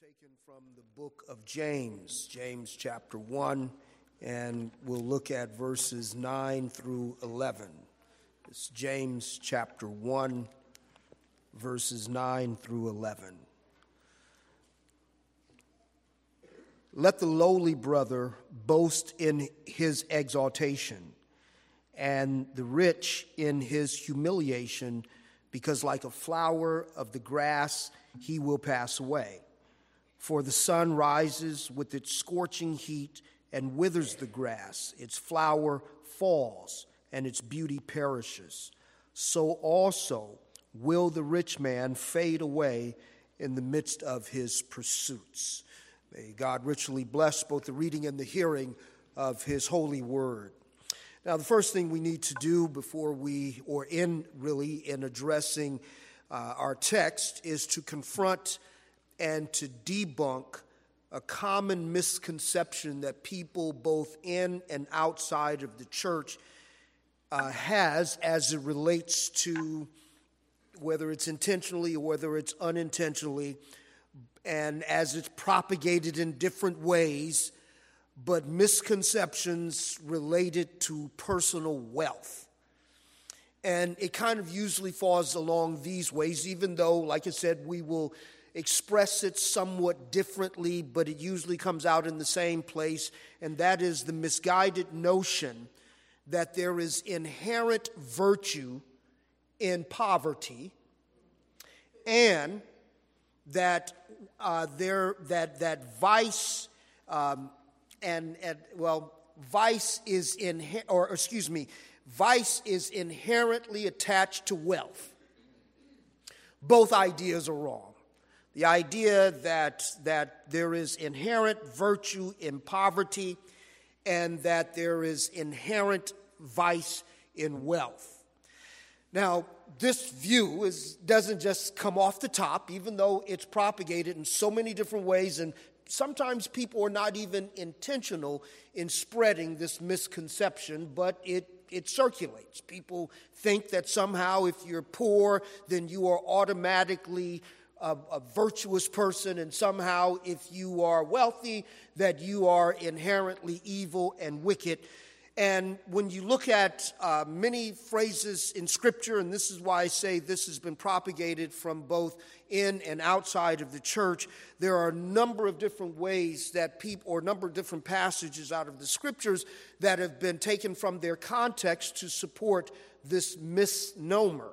taken from the book of James, James chapter 1, and we'll look at verses 9 through 11. It's James chapter 1, verses 9 through 11. Let the lowly brother boast in his exaltation, and the rich in his humiliation, because like a flower of the grass, he will pass away. For the sun rises with its scorching heat and withers the grass, its flower falls, and its beauty perishes. So also will the rich man fade away in the midst of his pursuits. May God richly bless both the reading and the hearing of his holy word. Now, the first thing we need to do before we, or in really, in addressing uh, our text, is to confront and to debunk a common misconception that people both in and outside of the church uh, has as it relates to whether it's intentionally or whether it's unintentionally, and as it's propagated in different ways, but misconceptions related to personal wealth. And it kind of usually falls along these ways, even though, like I said, we will express it somewhat differently, but it usually comes out in the same place, and that is the misguided notion that there is inherent virtue in poverty and that uh, there that that vice um, and, and well vice is in or excuse me vice is inherently attached to wealth. Both ideas are wrong the idea that, that there is inherent virtue in poverty and that there is inherent vice in wealth. Now, this view is, doesn't just come off the top, even though it's propagated in so many different ways, and sometimes people are not even intentional in spreading this misconception, but it, it circulates. People think that somehow if you're poor, then you are automatically a, a, virtuous person, and somehow, if you are wealthy, that you are inherently evil and wicked. And when you look at uh, many phrases in Scripture, and this is why I say this has been propagated from both in and outside of the church, there are a number of different ways that people, or a number of different passages out of the Scriptures that have been taken from their context to support this misnomer.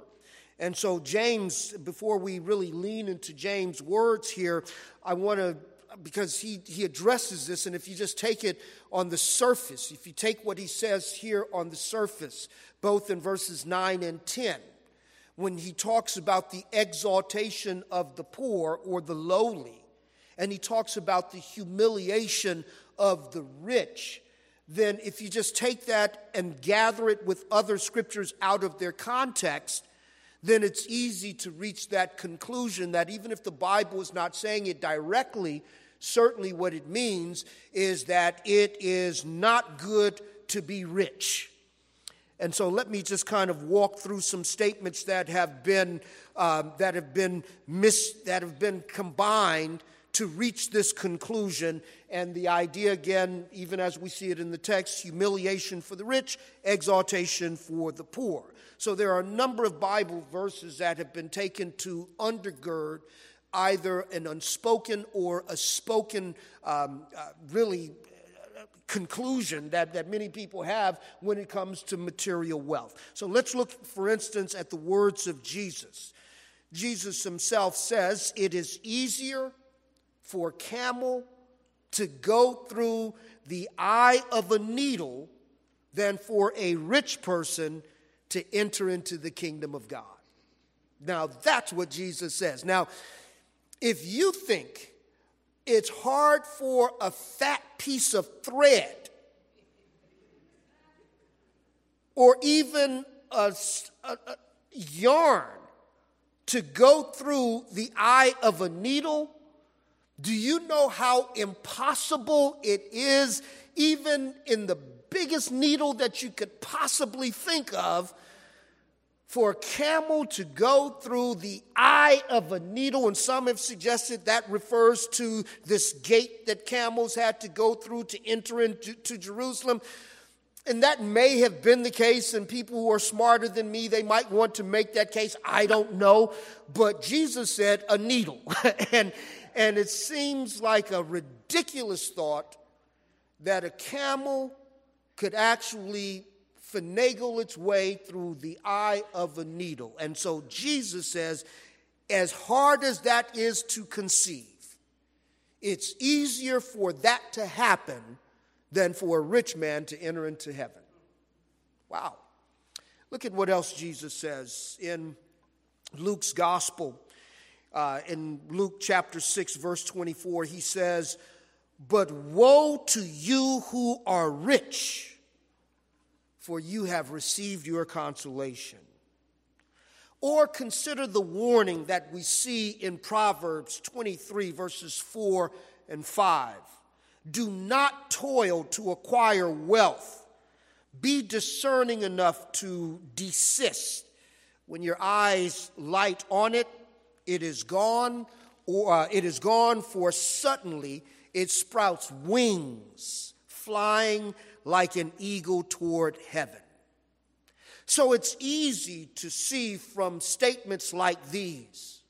And so, James, before we really lean into James' words here, I want to, because he, he addresses this, and if you just take it on the surface, if you take what he says here on the surface, both in verses 9 and 10, when he talks about the exaltation of the poor or the lowly, and he talks about the humiliation of the rich, then if you just take that and gather it with other scriptures out of their context, then it's easy to reach that conclusion that even if the Bible is not saying it directly, certainly what it means is that it is not good to be rich. And so let me just kind of walk through some statements that have been um, that have been mis- that have been combined to reach this conclusion. And the idea, again, even as we see it in the text, humiliation for the rich, exaltation for the poor. So there are a number of Bible verses that have been taken to undergird either an unspoken or a spoken, um, uh, really uh, conclusion that, that many people have when it comes to material wealth. So let's look, for instance, at the words of Jesus. Jesus himself says, It is easier for a camel to go through the eye of a needle than for a rich person to enter into the kingdom of God. Now, that's what Jesus says. Now, if you think it's hard for a fat piece of thread or even a, a, a yarn to go through the eye of a needle, do you know how impossible it is, even in the biggest needle that you could possibly think of, for a camel to go through the eye of a needle, and some have suggested that refers to this gate that camels had to go through to enter into to Jerusalem. And that may have been the case, and people who are smarter than me, they might want to make that case. I don't know. But Jesus said a needle. and, and it seems like a ridiculous thought that a camel could actually finagle its way through the eye of a needle. And so Jesus says, as hard as that is to conceive, it's easier for that to happen than for a rich man to enter into heaven. Wow. Look at what else Jesus says in Luke's gospel. Uh, in Luke chapter 6, verse 24, he says, But woe to you who are rich for you have received your consolation. Or consider the warning that we see in Proverbs 23, verses 4 and 5. Do not toil to acquire wealth. Be discerning enough to desist. When your eyes light on it, it is gone, or uh, it is gone, for suddenly it sprouts wings, flying like an eagle toward heaven. So it's easy to see from statements like these,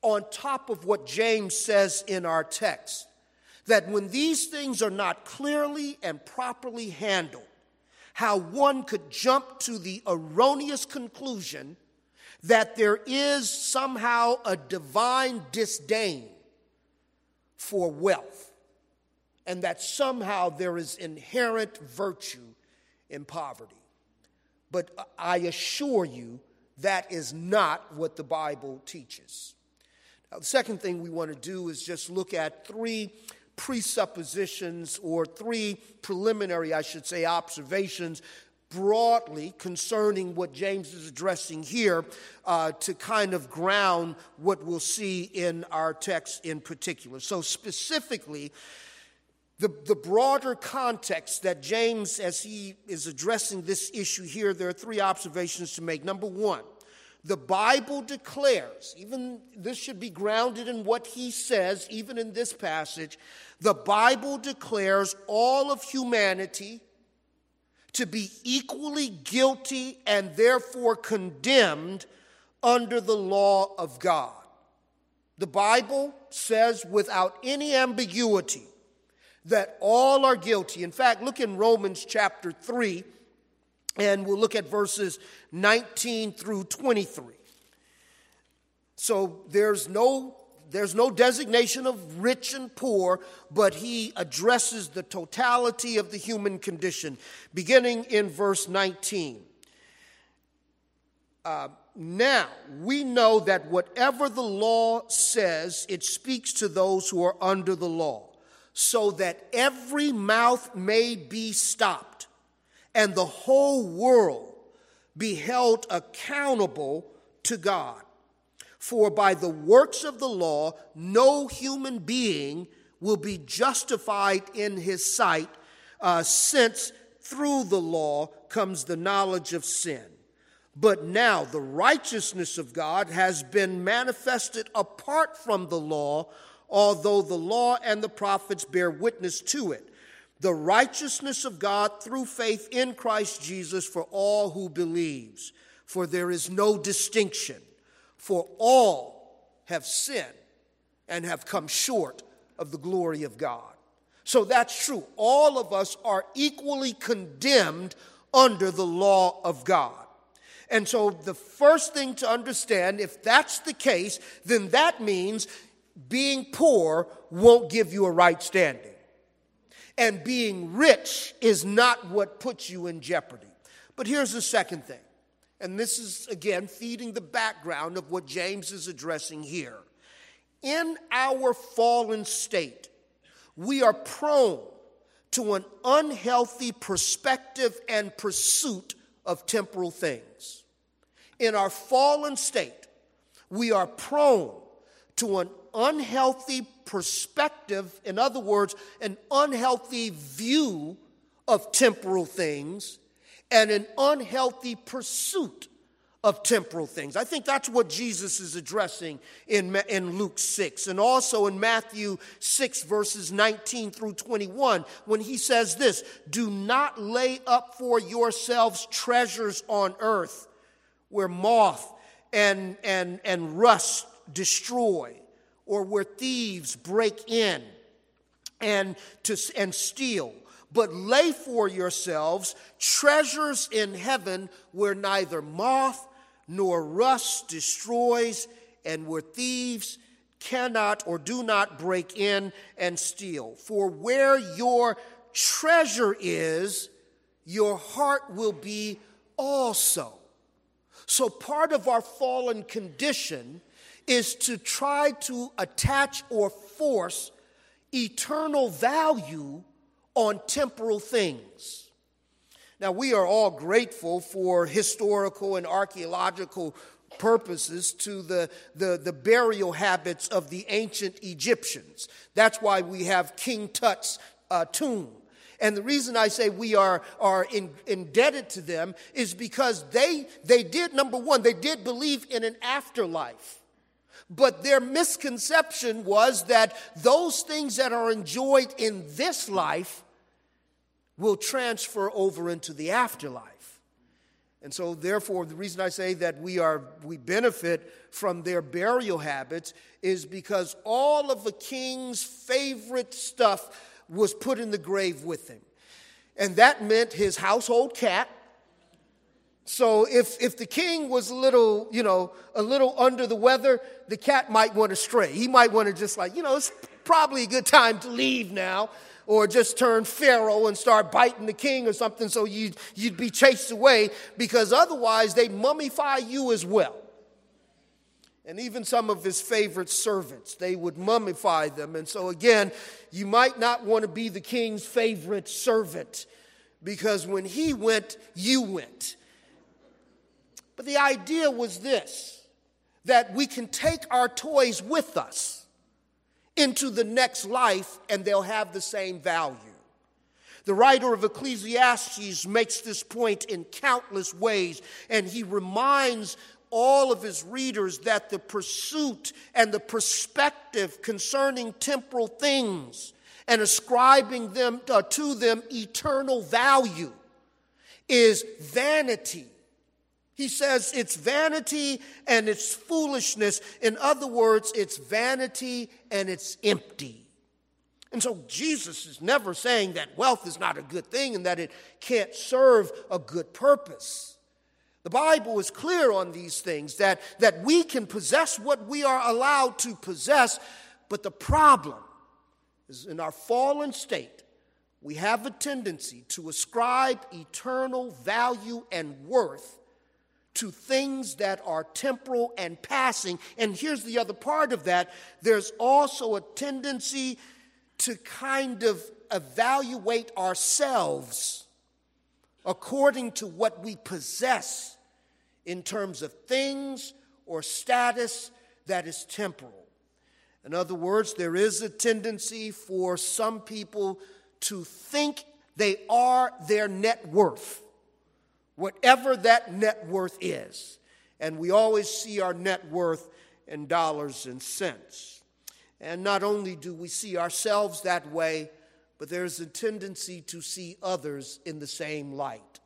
on top of what James says in our text, that when these things are not clearly and properly handled, how one could jump to the erroneous conclusion that there is somehow a divine disdain for wealth and that somehow there is inherent virtue in poverty. But I assure you, that is not what the Bible teaches. Now, the second thing we want to do is just look at three presuppositions or three preliminary, I should say, observations broadly concerning what James is addressing here uh, to kind of ground what we'll see in our text in particular. So, specifically, the, the broader context that James, as he is addressing this issue here, there are three observations to make. Number one, the Bible declares, even this should be grounded in what he says, even in this passage, the Bible declares all of humanity to be equally guilty and therefore condemned under the law of God. The Bible says without any ambiguity that all are guilty. In fact, look in Romans chapter 3, and we'll look at verses 19 through 23. So there's no there's no designation of rich and poor, but he addresses the totality of the human condition, beginning in verse 19. Uh, now, we know that whatever the law says, it speaks to those who are under the law so that every mouth may be stopped and the whole world be held accountable to God. For by the works of the law, no human being will be justified in his sight, uh, since through the law comes the knowledge of sin. But now the righteousness of God has been manifested apart from the law although the law and the prophets bear witness to it. The righteousness of God through faith in Christ Jesus for all who believes. For there is no distinction, for all have sinned and have come short of the glory of God. So that's true. All of us are equally condemned under the law of God. And so, the first thing to understand, if that's the case, then that means being poor won't give you a right standing. And being rich is not what puts you in jeopardy. But here's the second thing. And this is, again, feeding the background of what James is addressing here. In our fallen state, we are prone to an unhealthy perspective and pursuit of temporal things. In our fallen state, we are prone to an unhealthy perspective, in other words, an unhealthy view of temporal things, and an unhealthy pursuit of temporal things. I think that's what Jesus is addressing in, in Luke 6 and also in Matthew 6, verses 19 through 21, when he says this Do not lay up for yourselves treasures on earth where moth and, and, and rust destroy, or where thieves break in and, to, and steal but lay for yourselves treasures in heaven where neither moth nor rust destroys, and where thieves cannot or do not break in and steal. For where your treasure is, your heart will be also. So, part of our fallen condition is to try to attach or force eternal value on temporal things. Now, we are all grateful for historical and archaeological purposes to the, the, the, burial habits of the ancient Egyptians. That's why we have King Tut's uh, tomb. And the reason I say we are, are in, indebted to them is because they, they did, number one, they did believe in an afterlife. But their misconception was that those things that are enjoyed in this life will transfer over into the afterlife. And so, therefore, the reason I say that we, are, we benefit from their burial habits is because all of the king's favorite stuff was put in the grave with him. And that meant his household cat. So if, if the king was a little, you know, a little under the weather, the cat might want to stray. He might want to just like, you know, it's probably a good time to leave now or just turn Pharaoh and start biting the king or something so you'd, you'd be chased away because otherwise they mummify you as well. And even some of his favorite servants, they would mummify them. And so, again, you might not want to be the king's favorite servant because when he went, you went. But the idea was this that we can take our toys with us into the next life and they'll have the same value. The writer of Ecclesiastes makes this point in countless ways, and he reminds all of his readers that the pursuit and the perspective concerning temporal things and ascribing them uh, to them eternal value is vanity he says it's vanity and it's foolishness. In other words, it's vanity and it's empty. And so Jesus is never saying that wealth is not a good thing and that it can't serve a good purpose. The Bible is clear on these things that, that we can possess what we are allowed to possess, but the problem is in our fallen state, we have a tendency to ascribe eternal value and worth to things that are temporal and passing. And here's the other part of that there's also a tendency to kind of evaluate ourselves according to what we possess in terms of things or status that is temporal. In other words, there is a tendency for some people to think they are their net worth whatever that net worth is. And we always see our net worth in dollars and cents. And not only do we see ourselves that way, but there's a tendency to see others in the same light.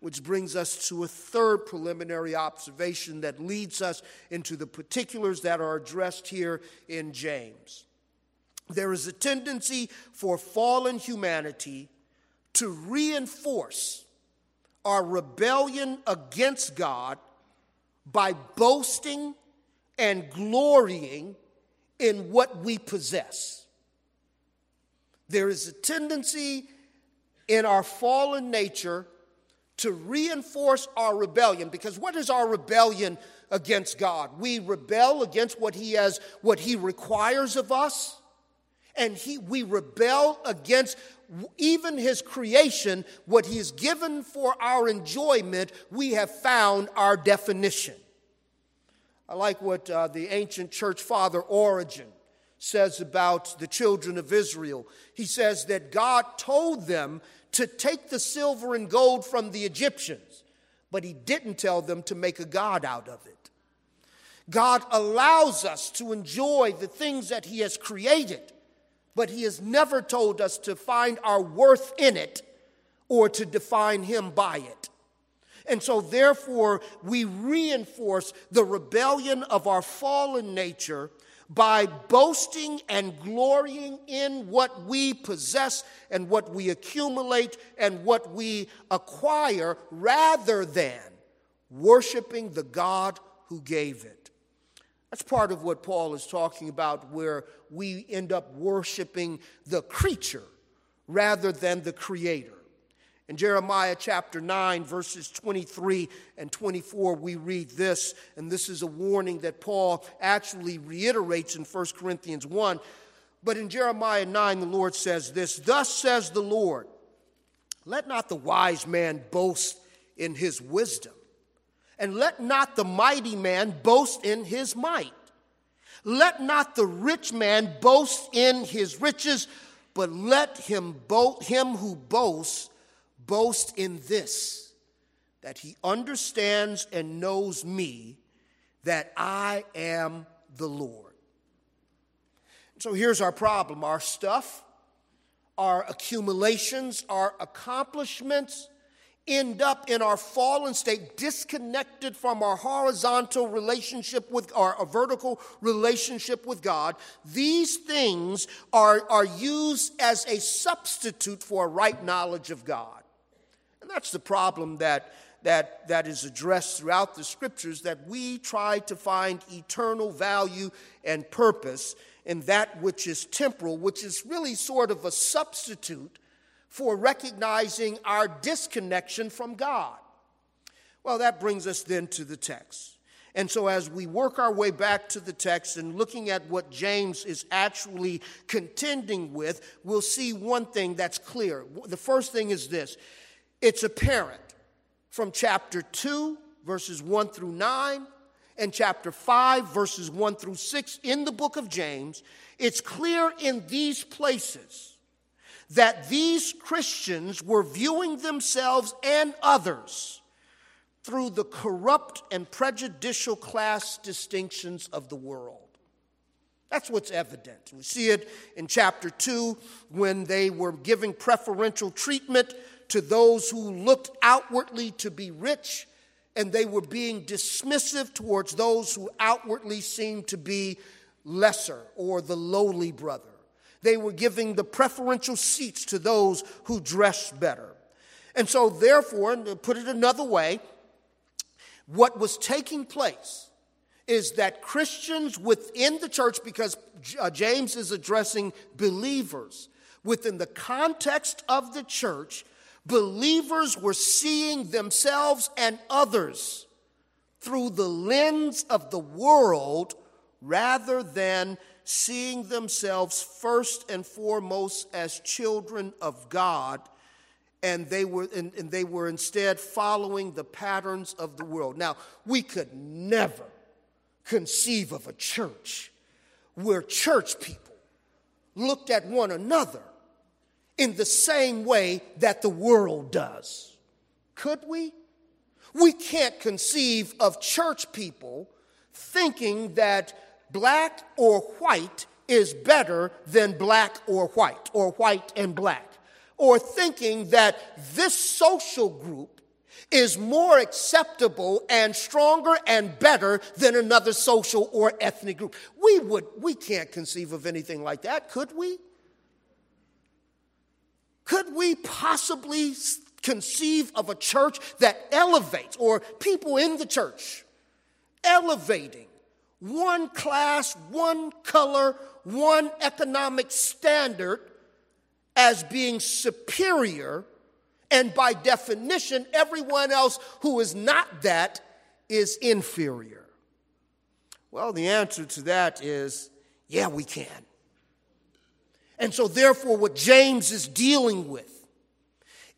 Which brings us to a third preliminary observation that leads us into the particulars that are addressed here in James. There is a tendency for fallen humanity to reinforce our rebellion against God by boasting and glorying in what we possess. There is a tendency in our fallen nature to reinforce our rebellion because what is our rebellion against God? We rebel against what he has what he requires of us and he we rebel against even his creation, what he has given for our enjoyment, we have found our definition. I like what uh, the ancient church father Origen says about the children of Israel. He says that God told them to take the silver and gold from the Egyptians, but he didn't tell them to make a God out of it. God allows us to enjoy the things that he has created, but he has never told us to find our worth in it or to define him by it. And so, therefore, we reinforce the rebellion of our fallen nature by boasting and glorying in what we possess and what we accumulate and what we acquire rather than worshiping the God who gave it. That's part of what Paul is talking about, where we end up worshiping the creature rather than the creator. In Jeremiah chapter 9, verses 23 and 24, we read this, and this is a warning that Paul actually reiterates in 1 Corinthians 1. But in Jeremiah 9, the Lord says this Thus says the Lord, let not the wise man boast in his wisdom, and let not the mighty man boast in his might. Let not the rich man boast in his riches, but let him, bo- him who boasts boast in this that he understands and knows me, that I am the Lord. So here's our problem our stuff, our accumulations, our accomplishments end up in our fallen state, disconnected from our horizontal relationship with our vertical relationship with God. These things are, are used as a substitute for a right knowledge of God. And that's the problem that, that, that is addressed throughout the scriptures that we try to find eternal value and purpose in that which is temporal, which is really sort of a substitute for recognizing our disconnection from God. Well, that brings us then to the text. And so, as we work our way back to the text and looking at what James is actually contending with, we'll see one thing that's clear. The first thing is this it's apparent from chapter 2, verses 1 through 9, and chapter 5, verses 1 through 6 in the book of James. It's clear in these places that these Christians were viewing themselves and others through the corrupt and prejudicial class distinctions of the world. That's what's evident. We see it in chapter 2 when they were giving preferential treatment to those who looked outwardly to be rich, and they were being dismissive towards those who outwardly seemed to be lesser or the lowly brother. They were giving the preferential seats to those who dressed better. And so, therefore, to put it another way, what was taking place is that Christians within the church, because uh, James is addressing believers within the context of the church, believers were seeing themselves and others through the lens of the world rather than seeing themselves first and foremost as children of God and they were and, and, they were instead following the patterns of the world. Now, we could never conceive of a church where church people looked at one another in the same way that the world does. Could we? We can't conceive of church people thinking that black or white is better than black or white, or white and black, or thinking that this social group is more acceptable and stronger and better than another social or ethnic group. We would we can't conceive of anything like that, could we? Could we possibly conceive of a church that elevates, or people in the church elevating one class, one color, one economic standard as being superior, and by definition, everyone else who is not that is inferior? Well, the answer to that is yeah, we can. And so, therefore, what James is dealing with,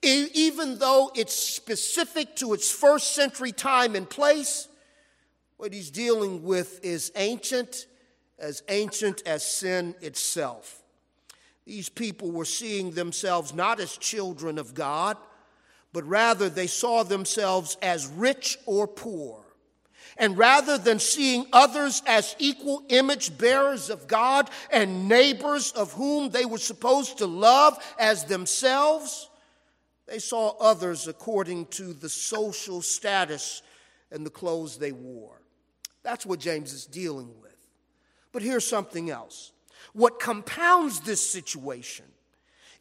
even though it's specific to its first century time and place, what he's dealing with is ancient, as ancient as sin itself. These people were seeing themselves not as children of God, but rather they saw themselves as rich or poor. And rather than seeing others as equal image bearers of God and neighbors of whom they were supposed to love as themselves, they saw others according to the social status and the clothes they wore. That's what James is dealing with. But here's something else. What compounds this situation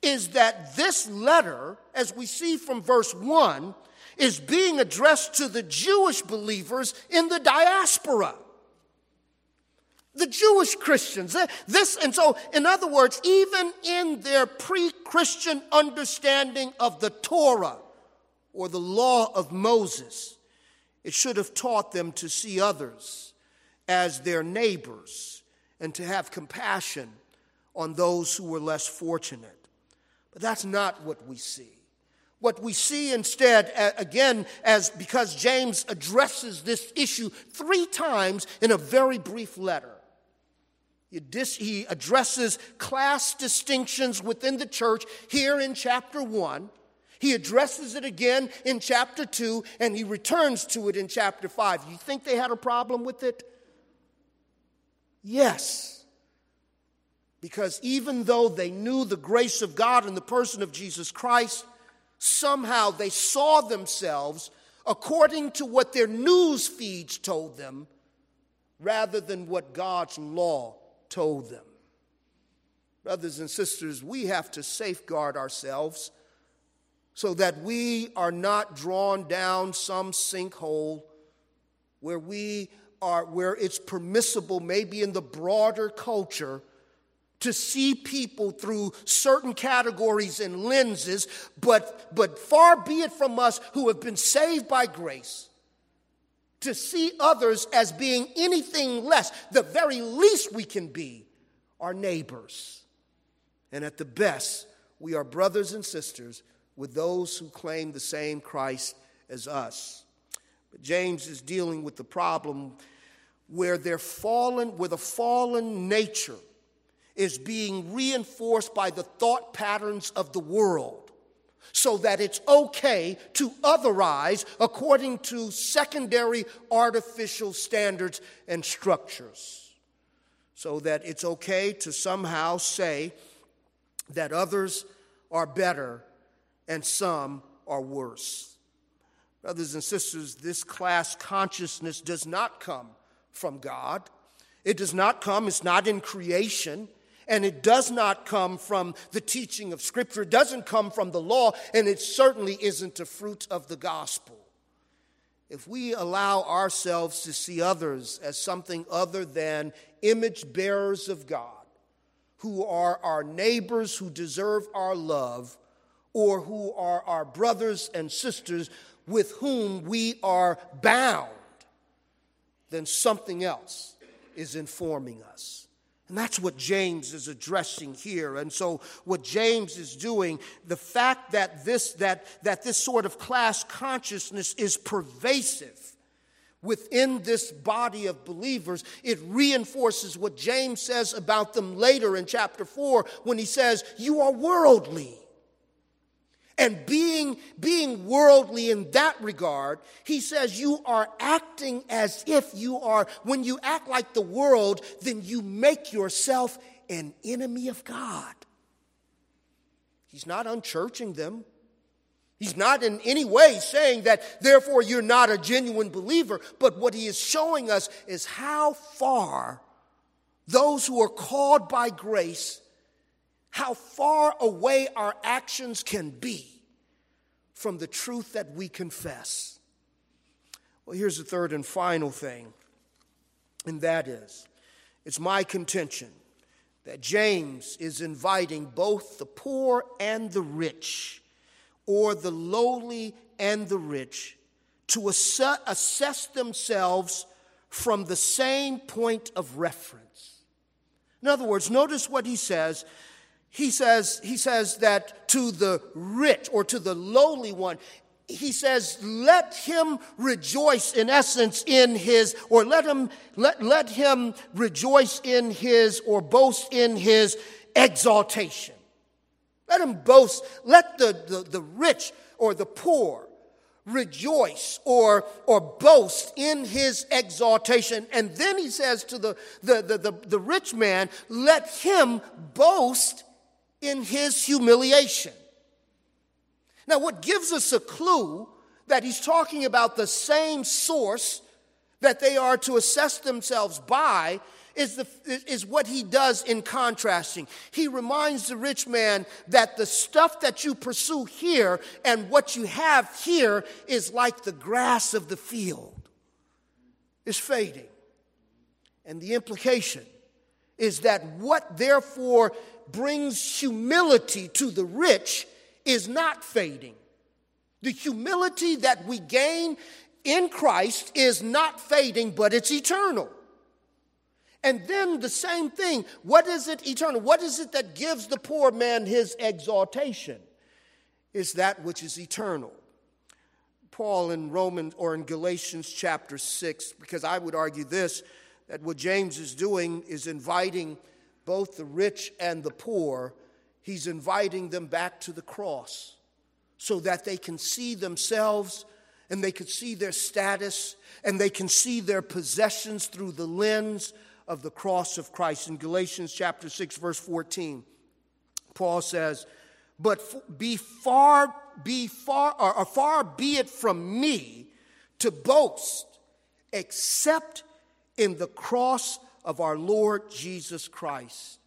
is that this letter, as we see from verse 1, is being addressed to the Jewish believers in the diaspora. The Jewish Christians. This, and so, in other words, even in their pre Christian understanding of the Torah or the law of Moses, it should have taught them to see others as their neighbors and to have compassion on those who were less fortunate. But that's not what we see. What we see instead, again, as because James addresses this issue three times in a very brief letter. He addresses class distinctions within the church here in chapter 1. He addresses it again in chapter 2, and he returns to it in chapter 5. You think they had a problem with it? Yes. Because even though they knew the grace of God in the person of Jesus Christ, somehow they saw themselves according to what their news feeds told them rather than what God's law told them. Brothers and sisters, we have to safeguard ourselves so that we are not drawn down some sinkhole where we are where it's permissible maybe in the broader culture to see people through certain categories and lenses, but, but far be it from us who have been saved by grace to see others as being anything less. The very least we can be are neighbors. And at the best, we are brothers and sisters with those who claim the same Christ as us. But James is dealing with the problem where they're fallen, with a fallen nature is being reinforced by the thought patterns of the world so that it's okay to otherize according to secondary artificial standards and structures. So that it's okay to somehow say that others are better and some are worse. Brothers and sisters, this class consciousness does not come from God. It does not come, it's not in creation and it does not come from the teaching of Scripture, it doesn't come from the law, and it certainly isn't a fruit of the gospel. If we allow ourselves to see others as something other than image bearers of God, who are our neighbors who deserve our love, or who are our brothers and sisters with whom we are bound, then something else is informing us. And that's what James is addressing here. And so what James is doing, the fact that this that that this sort of class consciousness is pervasive within this body of believers, it reinforces what James says about them later in chapter 4 when he says, "You are worldly." And being, being worldly in that regard, he says you are acting as if you are, when you act like the world, then you make yourself an enemy of God. He's not unchurching them. He's not in any way saying that, therefore, you're not a genuine believer. But what he is showing us is how far those who are called by grace, how far away our actions can be from the truth that we confess. Well, here's the third and final thing, and that is it's my contention that James is inviting both the poor and the rich, or the lowly and the rich, to assess themselves from the same point of reference. In other words, notice what he says he says, he says that to the rich or to the lowly one, he says, let him rejoice in essence in his, or let him, let, let him rejoice in his, or boast in his exaltation. Let him boast, let the, the, the rich or the poor rejoice or, or boast in his exaltation. And then he says to the, the, the, the, the rich man, let him boast in his humiliation. Now, what gives us a clue that he's talking about the same source that they are to assess themselves by is, the, is what he does in contrasting. He reminds the rich man that the stuff that you pursue here and what you have here is like the grass of the field, is fading. And the implication is that what therefore brings humility to the rich is not fading. The humility that we gain in Christ is not fading, but it's eternal. And then the same thing. What is it eternal? What is it that gives the poor man his exaltation? Is that which is eternal. Paul in Romans or in Galatians chapter 6, because I would argue this that what James is doing is inviting both the rich and the poor, he's inviting them back to the cross so that they can see themselves and they can see their status and they can see their possessions through the lens of the cross of Christ. In Galatians chapter 6, verse 14, Paul says, But be far, be far, or far be it from me to boast, except in the cross of our Lord Jesus Christ,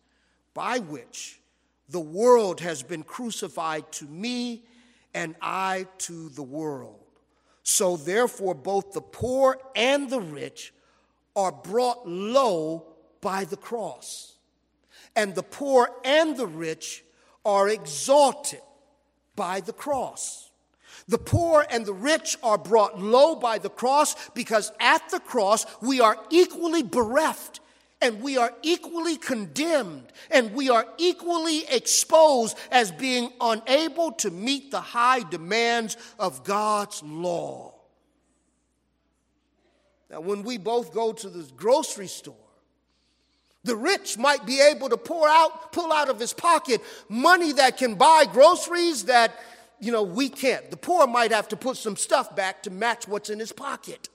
by which the world has been crucified to me and I to the world. So therefore, both the poor and the rich are brought low by the cross, and the poor and the rich are exalted by the cross. The poor and the rich are brought low by the cross because at the cross we are equally bereft and we are equally condemned and we are equally exposed as being unable to meet the high demands of God's law. Now, when we both go to the grocery store, the rich might be able to pour out, pull out of his pocket money that can buy groceries that, you know, we can't. The poor might have to put some stuff back to match what's in his pocket.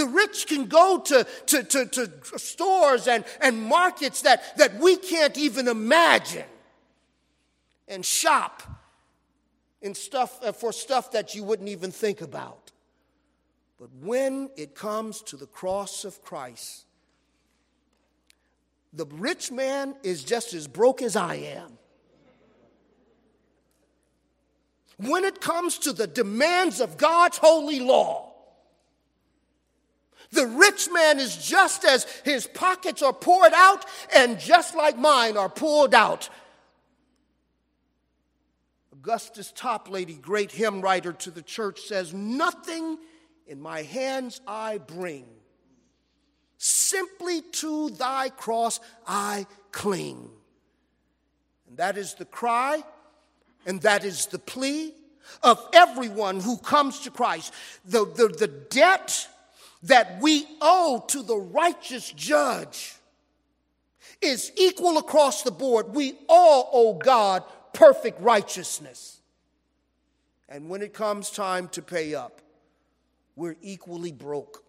The rich can go to, to, to, to stores and, and markets that, that we can't even imagine and shop in stuff, uh, for stuff that you wouldn't even think about. But when it comes to the cross of Christ, the rich man is just as broke as I am. When it comes to the demands of God's holy law, the rich man is just as his pockets are poured out and just like mine are pulled out. Augustus Toplady, great hymn writer to the church, says, Nothing in my hands I bring. Simply to thy cross I cling. And that is the cry, and that is the plea of everyone who comes to Christ. The, the, the debt that we owe to the righteous judge is equal across the board. We all owe God perfect righteousness. And when it comes time to pay up, we're equally broke.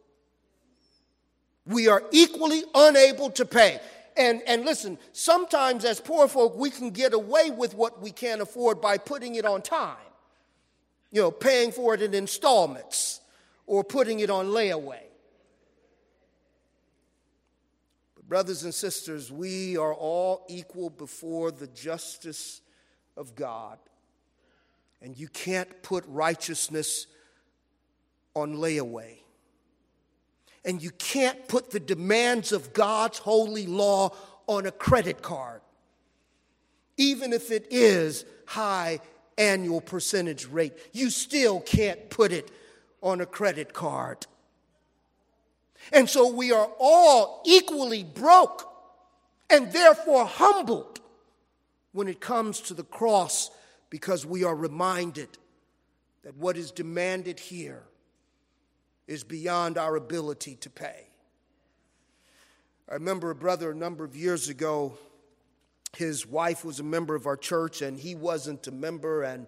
We are equally unable to pay. And, and listen, sometimes as poor folk, we can get away with what we can't afford by putting it on time. You know, paying for it in installments or putting it on layaway. But, brothers and sisters, we are all equal before the justice of God. And you can't put righteousness on layaway. And you can't put the demands of God's holy law on a credit card, even if it is high annual percentage rate. You still can't put it on a credit card. And so we are all equally broke and therefore humbled when it comes to the cross because we are reminded that what is demanded here is beyond our ability to pay. I remember a brother a number of years ago, his wife was a member of our church and he wasn't a member, and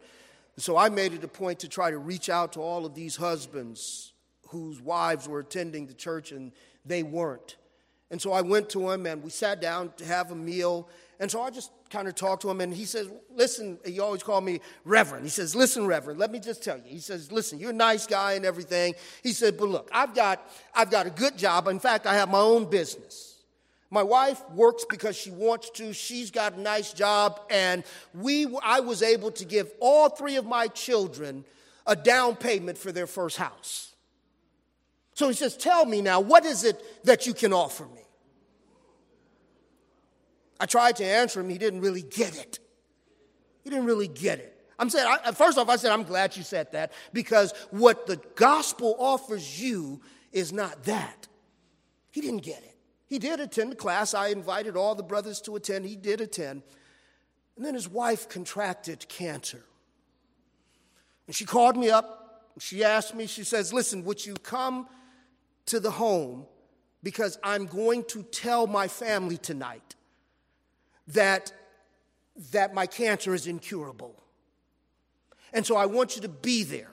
So I made it a point to try to reach out to all of these husbands whose wives were attending the church and they weren't. And so I went to him and we sat down to have a meal. And so I just kind of talked to him and he says, Listen, he always called me Reverend. He says, Listen, Reverend, let me just tell you. He says, Listen, you're a nice guy and everything. He said, But look, I've got, I've got a good job. In fact, I have my own business. My wife works because she wants to. She's got a nice job, and we, I was able to give all three of my children a down payment for their first house. So he says, Tell me now, what is it that you can offer me? I tried to answer him, he didn't really get it. He didn't really get it. I'm saying, I, first off, I said, I'm glad you said that because what the gospel offers you is not that. He didn't get it. He did attend class. I invited all the brothers to attend. He did attend. And then his wife contracted cancer. And she called me up. She asked me, she says, Listen, would you come to the home? Because I'm going to tell my family tonight that, that my cancer is incurable. And so I want you to be there.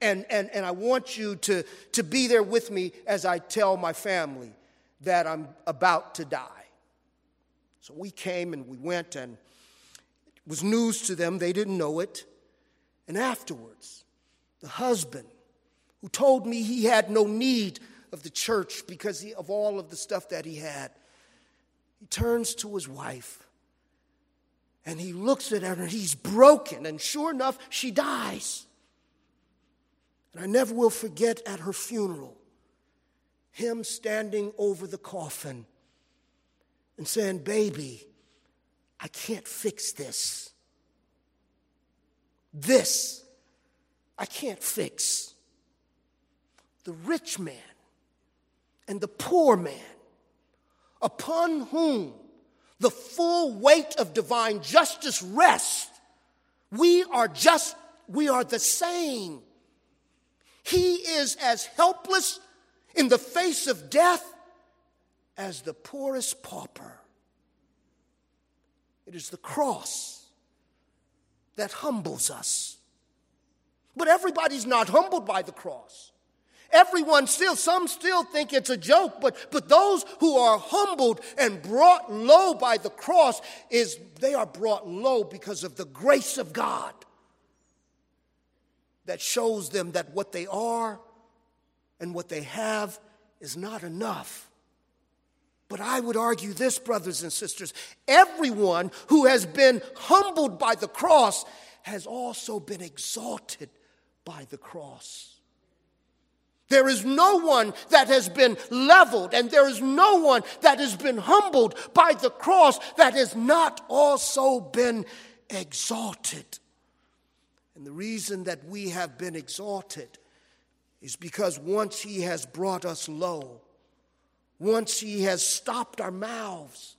And, and, and I want you to, to be there with me as I tell my family that I'm about to die. So we came and we went, and it was news to them. They didn't know it. And afterwards, the husband who told me he had no need of the church because he, of all of the stuff that he had, he turns to his wife and he looks at her and he's broken. And sure enough, she dies. And I never will forget at her funeral him standing over the coffin and saying, Baby, I can't fix this. This I can't fix. The rich man and the poor man, upon whom the full weight of divine justice rests, we are just, we are the same. He is as helpless in the face of death as the poorest pauper. It is the cross that humbles us. But everybody's not humbled by the cross. Everyone still, some still think it's a joke, but, but those who are humbled and brought low by the cross is they are brought low because of the grace of God that shows them that what they are and what they have is not enough. But I would argue this, brothers and sisters everyone who has been humbled by the cross has also been exalted by the cross. There is no one that has been leveled, and there is no one that has been humbled by the cross that has not also been exalted. And the reason that we have been exalted is because once He has brought us low, once He has stopped our mouths,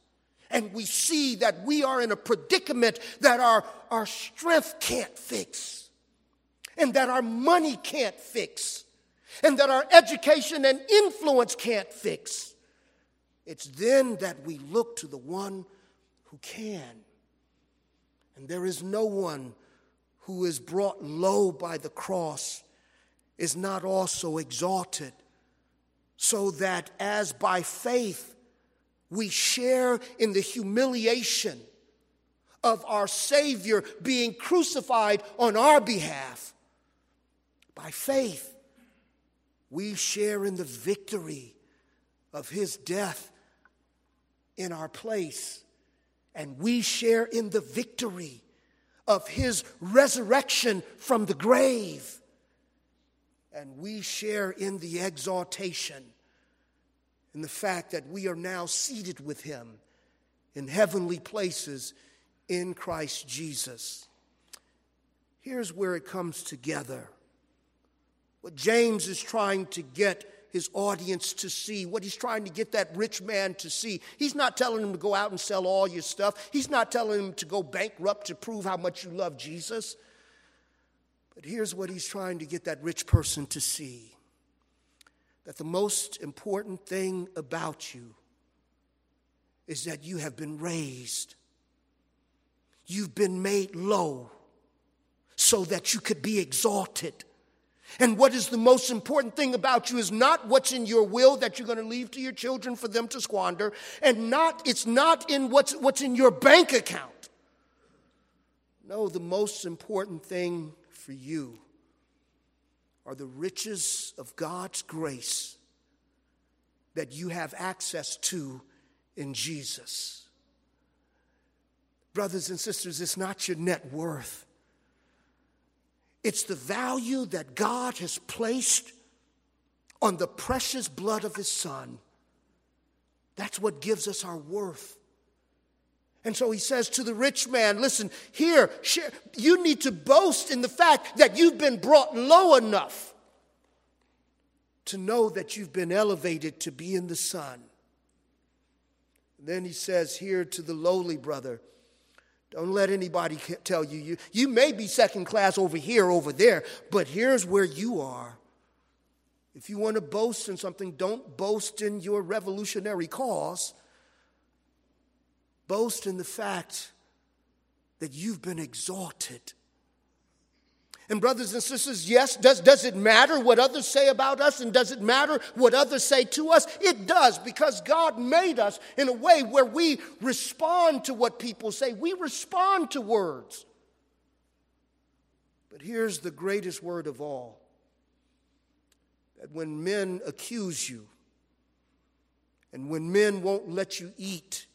and we see that we are in a predicament that our, our strength can't fix, and that our money can't fix, and that our education and influence can't fix, it's then that we look to the one who can. And there is no one who is brought low by the cross is not also exalted, so that as by faith we share in the humiliation of our Savior being crucified on our behalf, by faith we share in the victory of His death in our place, and we share in the victory of His resurrection from the grave and we share in the exaltation in the fact that we are now seated with him in heavenly places in Christ Jesus. Here's where it comes together. What James is trying to get his audience to see, what he's trying to get that rich man to see. He's not telling him to go out and sell all your stuff. He's not telling him to go bankrupt to prove how much you love Jesus. But here's what he's trying to get that rich person to see that the most important thing about you is that you have been raised, you've been made low so that you could be exalted. And what is the most important thing about you is not what's in your will that you're going to leave to your children for them to squander, and not it's not in what's what's in your bank account. No, the most important thing for you are the riches of God's grace that you have access to in Jesus. Brothers and sisters, it's not your net worth. It's the value that God has placed on the precious blood of His Son. That's what gives us our worth. And so he says to the rich man, listen, here, share, you need to boast in the fact that you've been brought low enough to know that you've been elevated to be in the Son. then he says here to the lowly brother, don't let anybody tell you, you you may be second class over here, over there, but here's where you are. If you want to boast in something, don't boast in your revolutionary cause. Boast in the fact that you've been exalted and, brothers and sisters, yes, does, does it matter what others say about us? And does it matter what others say to us? It does, because God made us in a way where we respond to what people say. We respond to words. But here's the greatest word of all that when men accuse you, and when men won't let you eat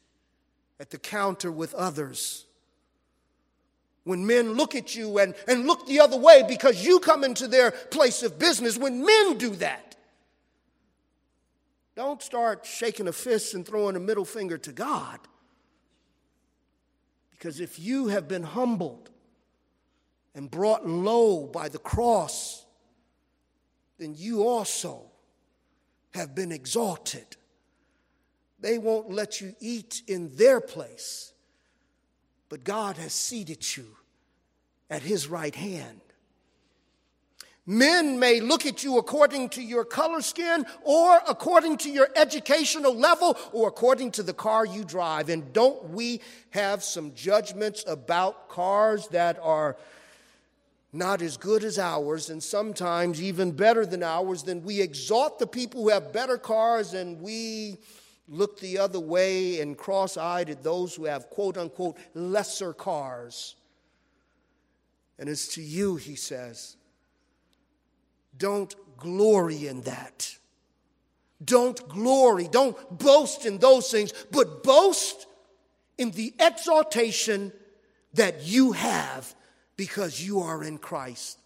at the counter with others, when men look at you and, and look the other way because you come into their place of business, when men do that, don't start shaking a fist and throwing a middle finger to God. Because if you have been humbled and brought low by the cross, then you also have been exalted. They won't let you eat in their place, but God has seated you at his right hand. Men may look at you according to your color skin or according to your educational level or according to the car you drive. And don't we have some judgments about cars that are not as good as ours and sometimes even better than ours? Then we exalt the people who have better cars and we look the other way and cross eyed at those who have quote unquote lesser cars. And it's to you, he says. Don't glory in that. Don't glory, don't boast in those things, but boast in the exaltation that you have because you are in Christ.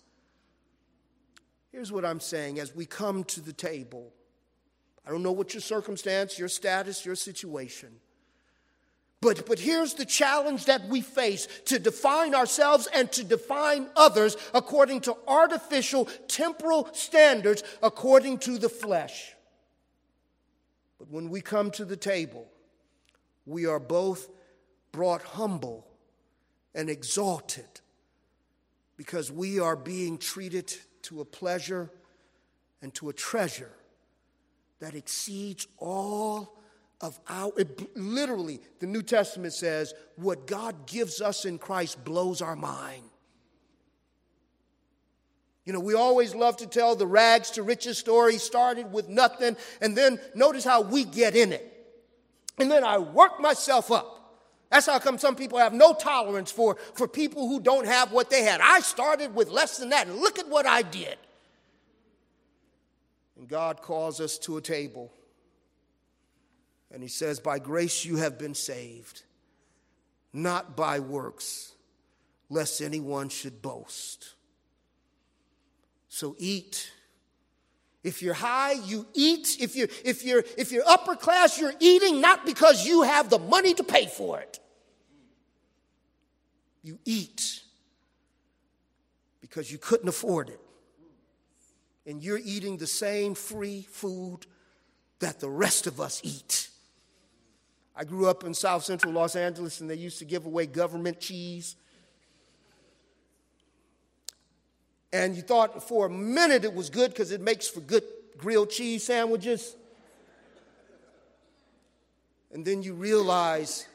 Here's what I'm saying as we come to the table. I don't know what your circumstance, your status, your situation. But, but here's the challenge that we face to define ourselves and to define others according to artificial temporal standards, according to the flesh. But when we come to the table, we are both brought humble and exalted because we are being treated to a pleasure and to a treasure that exceeds all of our, it, literally, the New Testament says, what God gives us in Christ blows our mind. You know, we always love to tell the rags to riches story, started with nothing, and then notice how we get in it. And then I work myself up. That's how come some people have no tolerance for, for people who don't have what they had. I started with less than that, and look at what I did. And God calls us to a table and he says, By grace you have been saved, not by works, lest anyone should boast. So eat. If you're high, you eat. If you're, if, you're, if you're upper class, you're eating not because you have the money to pay for it. You eat because you couldn't afford it. And you're eating the same free food that the rest of us eat. I grew up in South Central Los Angeles and they used to give away government cheese. And you thought for a minute it was good because it makes for good grilled cheese sandwiches. And then you realize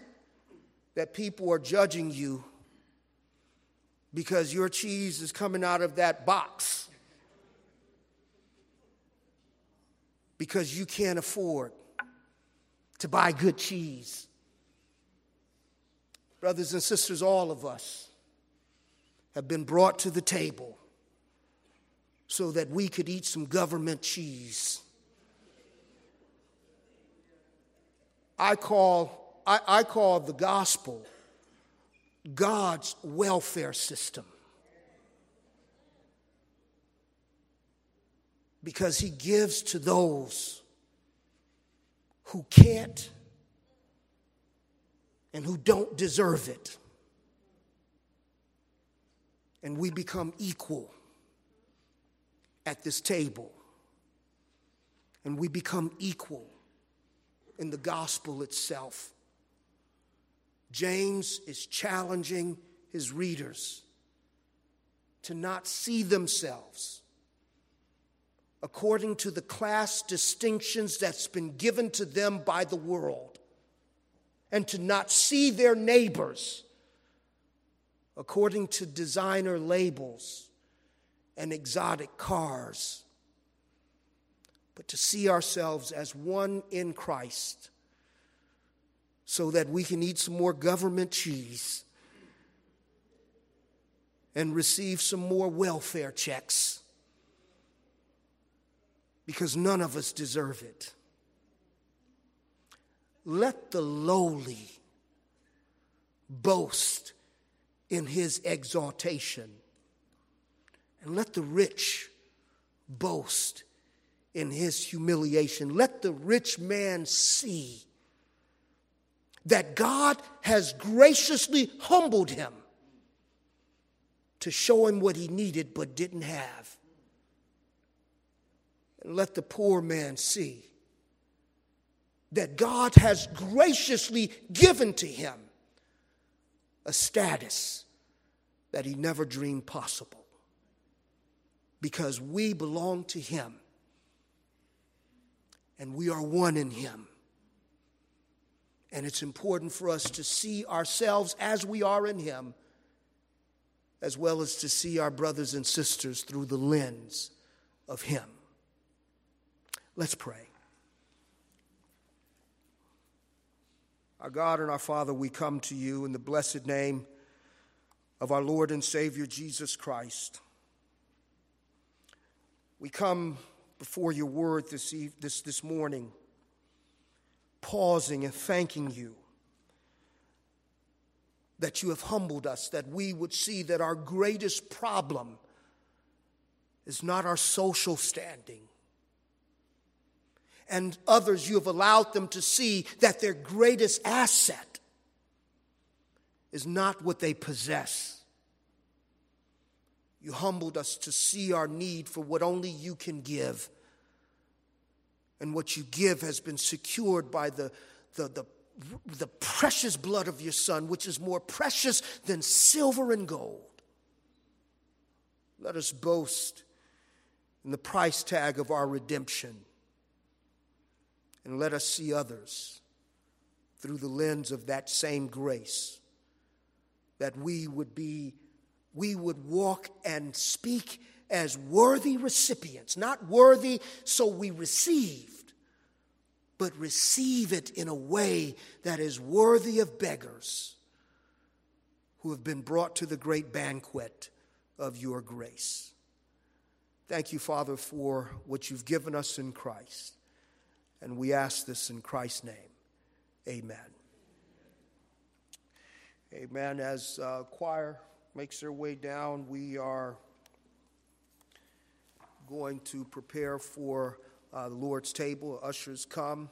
that people are judging you because your cheese is coming out of that box because you can't afford to buy good cheese. Brothers and sisters, all of us have been brought to the table so that we could eat some government cheese. I call, I, I call the gospel God's welfare system. Because he gives to those who can't and who don't deserve it. And we become equal at this table. And we become equal in the gospel itself. James is challenging his readers to not see themselves according to the class distinctions that's been given to them by the world, and to not see their neighbors according to designer labels and exotic cars, but to see ourselves as one in Christ so that we can eat some more government cheese and receive some more welfare checks because none of us deserve it. Let the lowly boast in his exaltation, and let the rich boast in his humiliation. Let the rich man see that God has graciously humbled him to show him what he needed but didn't have. And let the poor man see that God has graciously given to him a status that he never dreamed possible because we belong to him and we are one in him. And it's important for us to see ourselves as we are in Him, as well as to see our brothers and sisters through the lens of Him. Let's pray. Our God and our Father, we come to you in the blessed name of our Lord and Savior Jesus Christ. We come before your word this, eve- this, this morning pausing and thanking you that you have humbled us, that we would see that our greatest problem is not our social standing. And others, you have allowed them to see that their greatest asset is not what they possess. You humbled us to see our need for what only you can give and what you give has been secured by the, the, the, the precious blood of your Son, which is more precious than silver and gold. Let us boast in the price tag of our redemption. And let us see others through the lens of that same grace, that we would be, we would walk and speak as worthy recipients, not worthy so we received, but receive it in a way that is worthy of beggars who have been brought to the great banquet of your grace. Thank you, Father, for what you've given us in Christ. And we ask this in Christ's name. Amen. Amen. As uh, choir makes their way down, we are going to prepare for uh, the Lord's table. Ushers come.